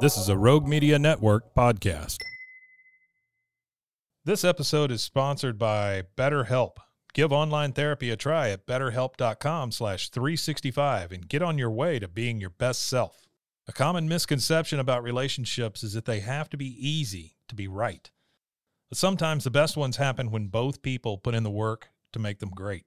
This is a Rogue Media Network podcast. This episode is sponsored by BetterHelp. Give online therapy a try at betterhelp.com slash 365 and get on your way to being your best self. A common misconception about relationships is that they have to be easy to be right. But sometimes the best ones happen when both people put in the work to make them great.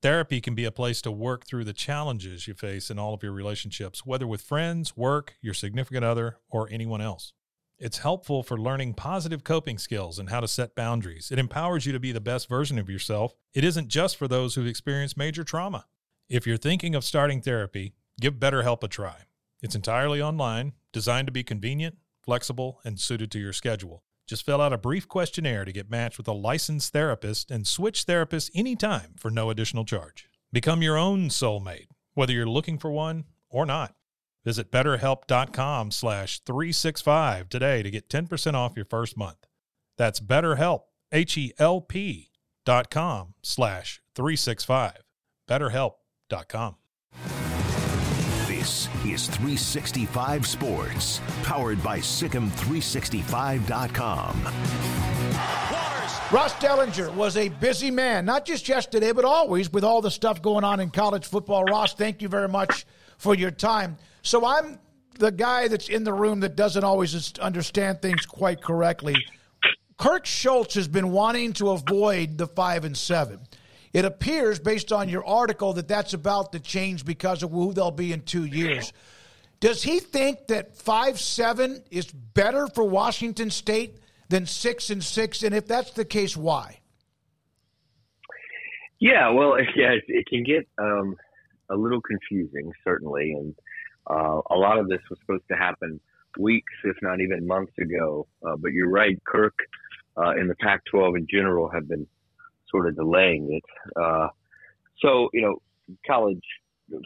Therapy can be a place to work through the challenges you face in all of your relationships, whether with friends, work, your significant other, or anyone else. It's helpful for learning positive coping skills and how to set boundaries. It empowers you to be the best version of yourself. It isn't just for those who've experienced major trauma. If you're thinking of starting therapy, give BetterHelp a try. It's entirely online, designed to be convenient, flexible, and suited to your schedule. Just fill out a brief questionnaire to get matched with a licensed therapist and switch therapists anytime for no additional charge. Become your own soulmate, whether you're looking for one or not. Visit betterhelp.com slash 365 today to get 10% off your first month. That's betterhelp, H-E-L-P dot com slash 365. betterhelp.com. This is 365 Sports, powered by Sikkim365.com. Ross Dellenger was a busy man, not just yesterday, but always with all the stuff going on in college football. Ross, thank you very much for your time. So I'm the guy that's in the room that doesn't always understand things quite correctly. Kirk Schulz has been wanting to avoid the five and seven. It appears, based on your article, that that's about to change because of who they'll be in two years. Does he think that five seven is better for Washington State than six and six? And if that's the case, why? Yeah, well, yeah, it can get um, a little confusing, certainly, and uh, a lot of this was supposed to happen weeks, if not even months ago. Uh, but you're right, Kirk uh, the Pac-12 in general have been sort of delaying it. Uh, so you know, college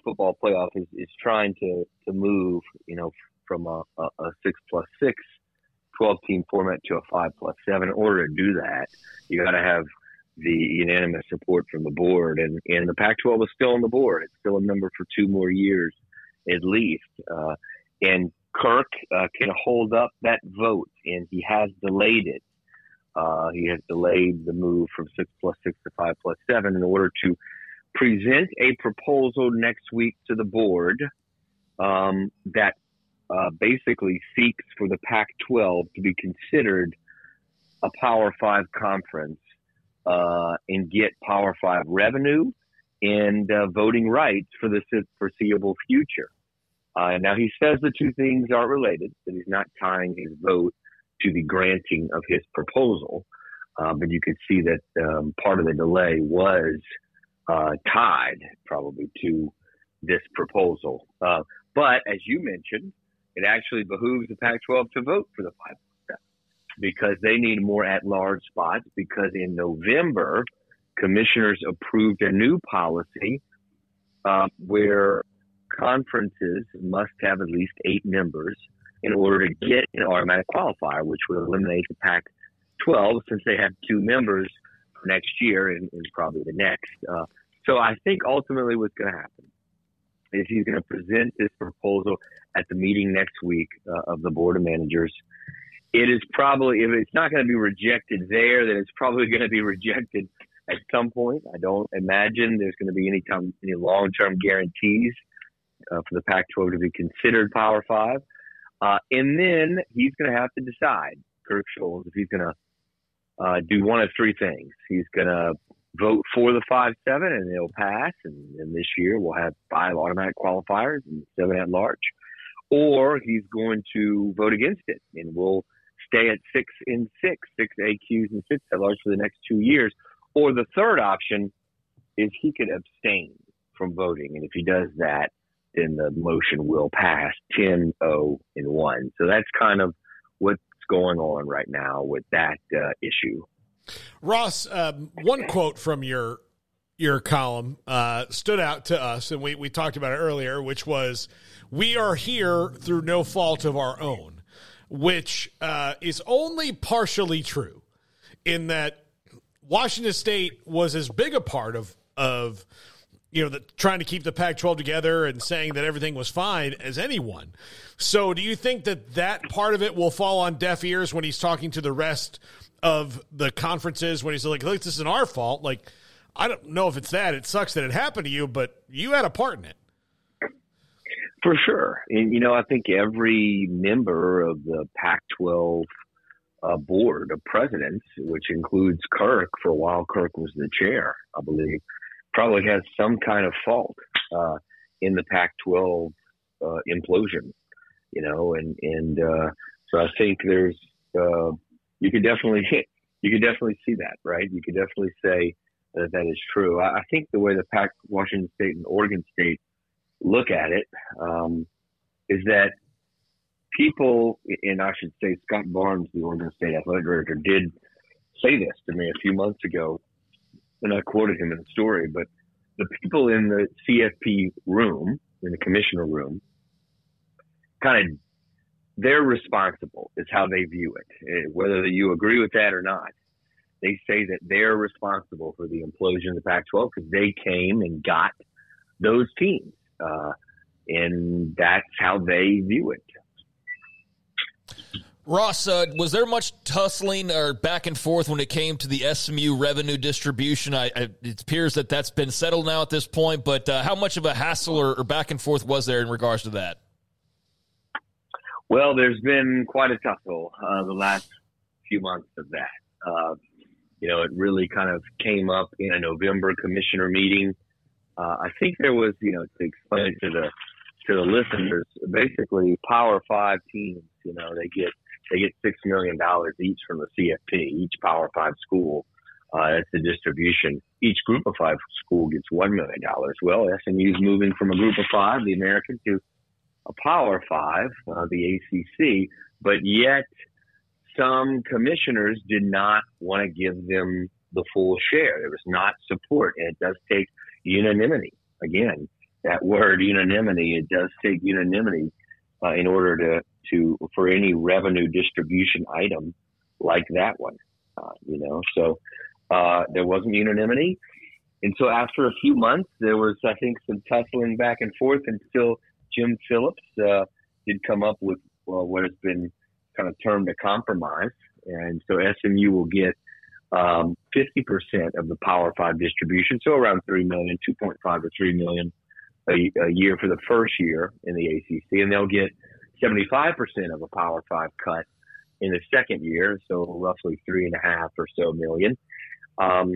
football playoff is, is trying to to move, you know, from a, a, a six plus six 12 team format to a five plus seven. In order to do that, you got to have the unanimous support from the board, and and the Pac-12 is still on the board. It's still a member for two more years at least. Uh, and Kirk uh, can hold up that vote, and he has delayed it. Uh, he has delayed the move from six plus six to five plus seven in order to present a proposal next week to the board um, that uh, basically seeks for the Pac 12 to be considered a Power Five conference uh, and get Power Five revenue and uh, voting rights for the foreseeable future. Uh, now he says the two things aren't related, that he's not tying his vote to the granting of his proposal. But you can see that um, part of the delay was uh, tied probably to this proposal. Uh, but as you mentioned, it actually behooves the Pac-12 to vote for the five because they need more at-large spots. Because in November, commissioners approved a new policy uh, where conferences must have at least eight members in order to get an automatic qualifier, which would eliminate the Pac 12 since they have two members next year and, and probably the next. Uh, so I think ultimately what's going to happen is he's going to present this proposal at the meeting next week uh, of the board of managers. It is probably, if it's not going to be rejected there, then it's probably going to be rejected at some point. I don't imagine there's going to be any time, any long-term guarantees uh, for the Pac-12 to be considered Power Five. Uh, and then he's going to have to decide, Kirk Schulz, if he's going to uh, do one of three things. He's going to vote for the five seven, and it'll pass. And, and this year we'll have five automatic qualifiers and seven at large. Or he's going to vote against it, and we'll stay at six in six, six AQs and six at large for the next two years. Or the third option is he could abstain from voting, and if he does that, then the motion will pass 10 0 and 1. So that's kind of what's going on right now with that uh, issue. Ross, um, one quote from your your column uh, stood out to us, and we, we talked about it earlier, which was, We are here through no fault of our own, which uh, is only partially true in that Washington State was as big a part of, of you know, the, trying to keep the Pac 12 together and saying that everything was fine as anyone. So, do you think that that part of it will fall on deaf ears when he's talking to the rest of the conferences when he's like, look, this isn't our fault? Like, I don't know if it's that. It sucks that it happened to you, but you had a part in it. For sure. And, you know, I think every member of the Pac 12 uh, board of presidents, which includes Kirk, for a while, Kirk was the chair, I believe, probably has some kind of fault uh, in the Pac 12 uh, implosion, you know, and, and uh, so I think there's, uh, you could definitely you could definitely see that, right? You could definitely say, that that is true. I, I think the way the Pac Washington State and Oregon State look at it um, is that people, and I should say Scott Barnes, the Oregon State athletic director, did say this to me a few months ago, and I quoted him in the story. But the people in the CFP room, in the commissioner room, kind of they're responsible is how they view it, eh, whether you agree with that or not they say that they're responsible for the implosion of the Pac-12 because they came and got those teams, uh, and that's how they view it. Ross, uh, was there much tussling or back and forth when it came to the SMU revenue distribution? I, I, it appears that that's been settled now at this point, but uh, how much of a hassle or, or, back and forth was there in regards to that? Well, there's been quite a tussle uh, the last few months of that. Uh, you know, it really kind of came up in a November commissioner meeting. Uh, I think there was, you know, to explain to the to the listeners, basically Power Five teams, you know, they get they get six million dollars each from the CFP. Each Power Five school, uh, that's the distribution. Each Group of Five school gets one million dollars. Well, SMU is moving from a Group of Five, the American, to a Power Five, uh, the ACC, but yet some commissioners did not want to give them the full share. There was not support, and it does take unanimity. Again, that word unanimity, it does take unanimity uh, in order to, to for any revenue distribution item like that one. Uh, you know, so uh, there wasn't unanimity, and so after a few months, there was I think some tussling back and forth until Jim Phillips uh, did come up with well, what has been kind of termed a compromise. And so SMU will get um, 50% of the Power Five distribution, so around 3 million, 2.5 to 3 million a, a year for the first year in the ACC, and they'll get 75% of a Power Five cut in the second year, so roughly three and a half or so million. Um,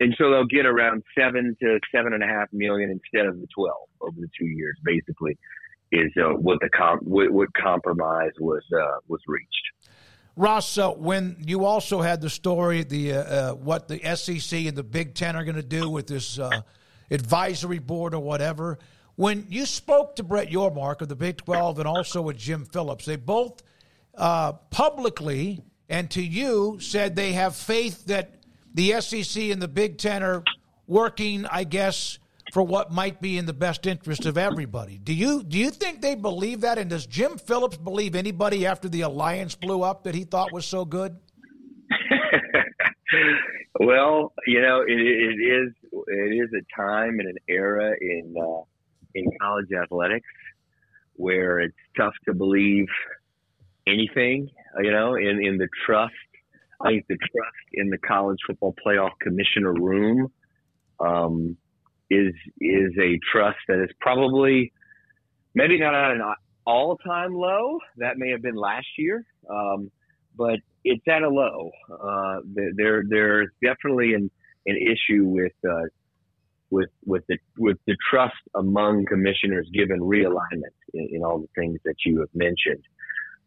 and so they'll get around seven to seven and a half million instead of the 12 over the two years, basically is uh, what the com- what, what, compromise was uh, was reached. Ross, when you also had the story, the uh, uh, what the SEC and the Big Ten are going to do with this uh, advisory board or whatever. When you spoke to Brett Yormark of the Big Twelve and also with Jim Phillips, they both uh, publicly and to you said they have faith that the SEC and the Big Ten are working, I guess, for what might be in the best interest of everybody. Do you do you think they believe that? And does Jim Phillips believe anybody after the alliance blew up that he thought was so good? well, you know, it, it is it is a time and an era in uh, in college athletics where it's tough to believe anything. You know, in in the trust. I think the trust in the college football playoff commissioner room um, is is a trust that is probably maybe not at an all time low. That may have been last year, um, but it's at a low. Uh, there there's definitely an an issue with uh, with with the with the trust among commissioners given realignment in, in all the things that you have mentioned.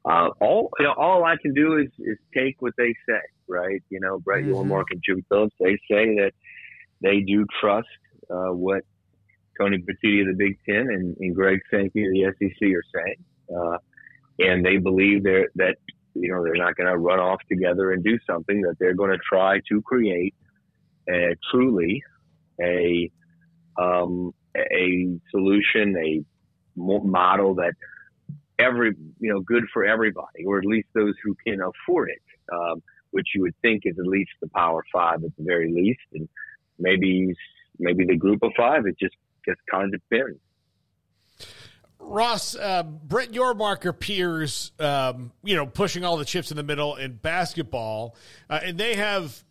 Uh, all you know, all I can do is is take what they say, right? You know, Brett mm-hmm. and Jim Phillips, they say that they do trust uh, what Tony Petitti of the Big Ten and, and Greg Sankey of the SEC are saying, uh, and they believe that you know they're not going to run off together and do something. That they're going to try to create a, truly a um, a solution, a model that every you know good for everybody, or at least those who can afford it. Um, which you would think is at least the Power Five at the very least, and maybe maybe the Group of Five. It just just kind of depends. Ross, uh, Brett Yormark appears, um, you know, pushing all the chips in the middle in basketball, uh, and they have.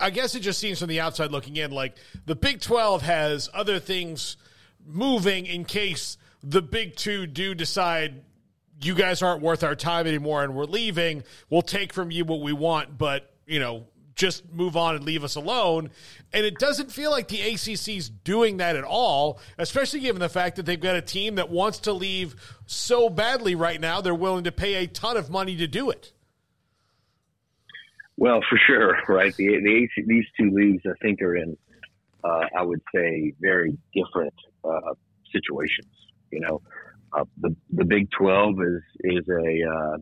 I guess it just seems from the outside looking in like the Big Twelve has other things moving in case the Big Two do decide you guys aren't worth our time anymore and we're leaving. We'll take from you what we want, but you know, just move on and leave us alone. And it doesn't feel like the ACC's doing that at all, especially given the fact that they've got a team that wants to leave so badly right now, they're willing to pay a ton of money to do it. Well, for sure, right? The, the these two leagues, I think, are in, uh, I would say, very different uh, situations. You know, uh, the the Big Twelve is is a uh,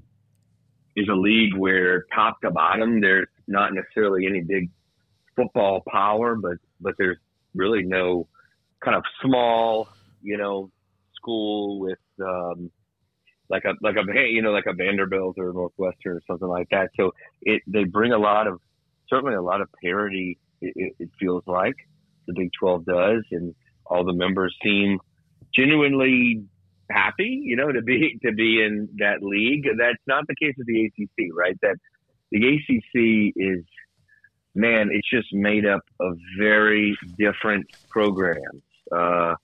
is a league where top to bottom there's not necessarily any big football power, but but there's really no kind of small, you know, school with um, like a like a you know like a Vanderbilt or Northwestern or something like that. So it they bring a lot of certainly a lot of parity. It, it feels like the Big Twelve does, and all the members seem genuinely happy, you know, to be to be in that league. That's not the case with the ACC, right? That the ACC is, man, it's just made up of very different programs, uh,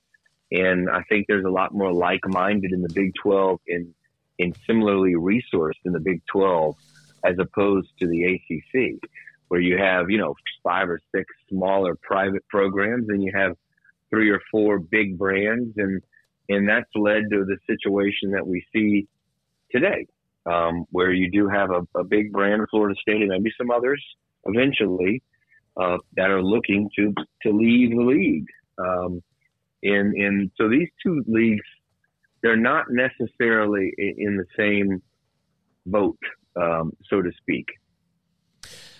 and I think there's a lot more like-minded in the Big 12 and and similarly resourced in the Big 12 as opposed to the ACC, where you have you know five or six smaller private programs and you have three or four big brands and and that's led to the situation that we see today, um, where you do have a, a, big brand, Florida State, and maybe some others eventually uh, that are looking to to leave the league. Um, and and so these two leagues, they're not necessarily in the same boat, um, so to speak.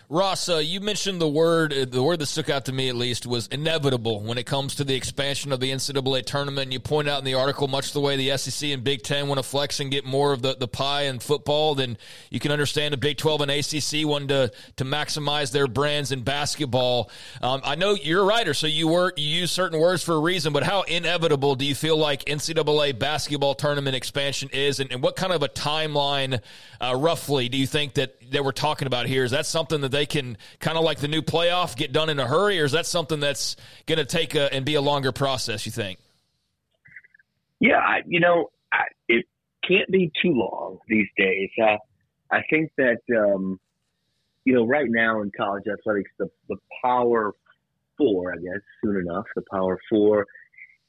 Ross, uh, you mentioned the word, uh, the word that stuck out to me at least was inevitable when it comes to the expansion of the NCAA tournament. And you point out in the article, much the way the SEC and Big Ten want to flex and get more of the, the pie in football, then you can understand the Big 12 and ACC wanting to, to maximize their brands in basketball. Um, I know you're a writer, so you, were, you use certain words for a reason, but how inevitable do you feel like NCAA basketball tournament expansion is? And, and what kind of a timeline, uh, roughly, do you think that, that we're talking about here? Is that something that they can kind of like the new playoff get done in a hurry, or is that something that's going to take a, and be a longer process? You think? Yeah, I, you know, I, it can't be too long these days. I think that um, you know, right now in college athletics, the the power four, I guess, soon enough, the power four,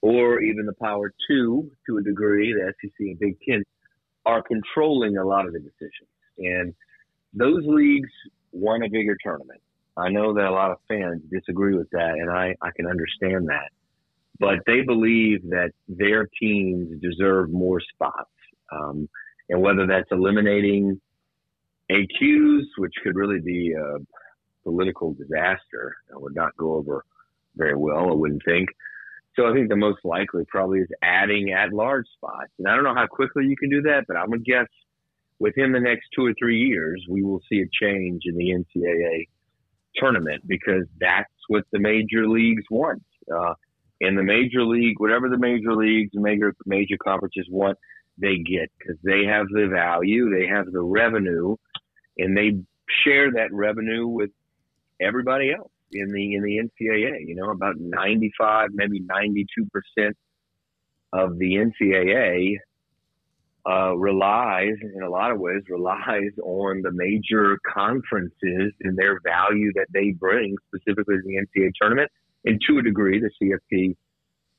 or even the power two to a degree, the SEC and Big Ten, are controlling a lot of the decisions. And those leagues want a bigger tournament. I know that a lot of fans disagree with that, and I, I can understand that. But they believe that their teams deserve more spots. Um, and whether that's eliminating AQs, which could really be a political disaster, and would not go over very well, I wouldn't think. So I think the most likely probably is adding at large spots. And I don't know how quickly you can do that, but I'm going to guess within the next two or three years, we will see a change in the NCAA tournament because that's what the major leagues want. Uh, in the major league, whatever the major leagues major major conferences want, they get because they have the value, they have the revenue, and they share that revenue with everybody else in the in the NCAA. You know, about ninety five, maybe ninety two percent of the NCAA uh, relies, in a lot of ways, relies on the major conferences and their value that they bring, specifically the NCAA tournament, and to a degree, the CFP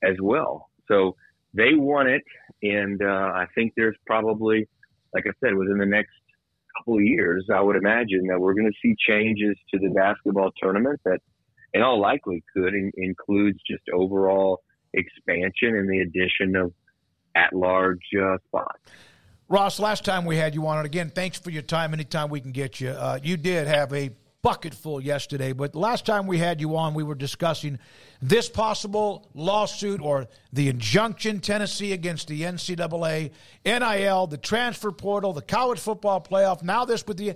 as well. So they want it, and uh, I think there's probably, like I said, within the next couple of years, I would imagine that we're going to see changes to the basketball tournament that, in all likelihood, in, includes just overall expansion and the addition of at-large uh, spots. Ross, last time we had you on, and again, thanks for your time. Anytime we can get you, uh, you did have a bucket full yesterday. But last time we had you on, we were discussing this possible lawsuit or the injunction Tennessee against the NCAA, NIL, the transfer portal, the college football playoff. Now this with the.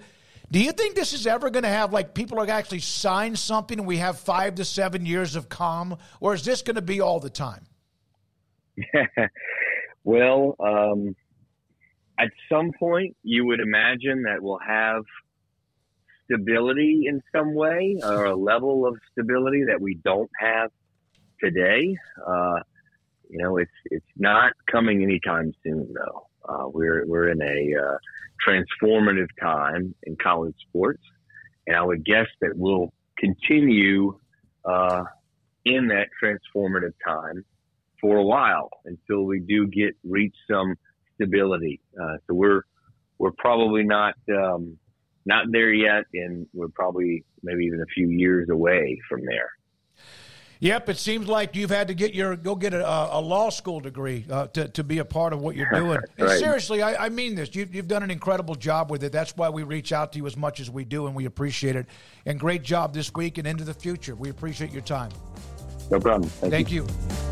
Do you think this is ever going to have like people are actually sign something and we have five to seven years of calm, or is this going to be all the time? well, um, at some point, you would imagine that we'll have stability in some way or a level of stability that we don't have today. Uh, you know, it's it's not coming anytime soon, though. Uh, we're we're in a uh, transformative time in college sports, and I would guess that we'll continue uh, in that transformative time for a while until we do get reach some stability. Uh, so we're we're probably not um, not there yet, and we're probably maybe even a few years away from there. Yep, it seems like you've had to get your go get a, a law school degree uh, to to be a part of what you're doing. right. seriously, I, I, mean this. You've, you've done an incredible job with it. That's why we reach out to you as much as we do, and we appreciate it. And great job this week and into the future. We appreciate your time. No problem. Thank, Thank you. you.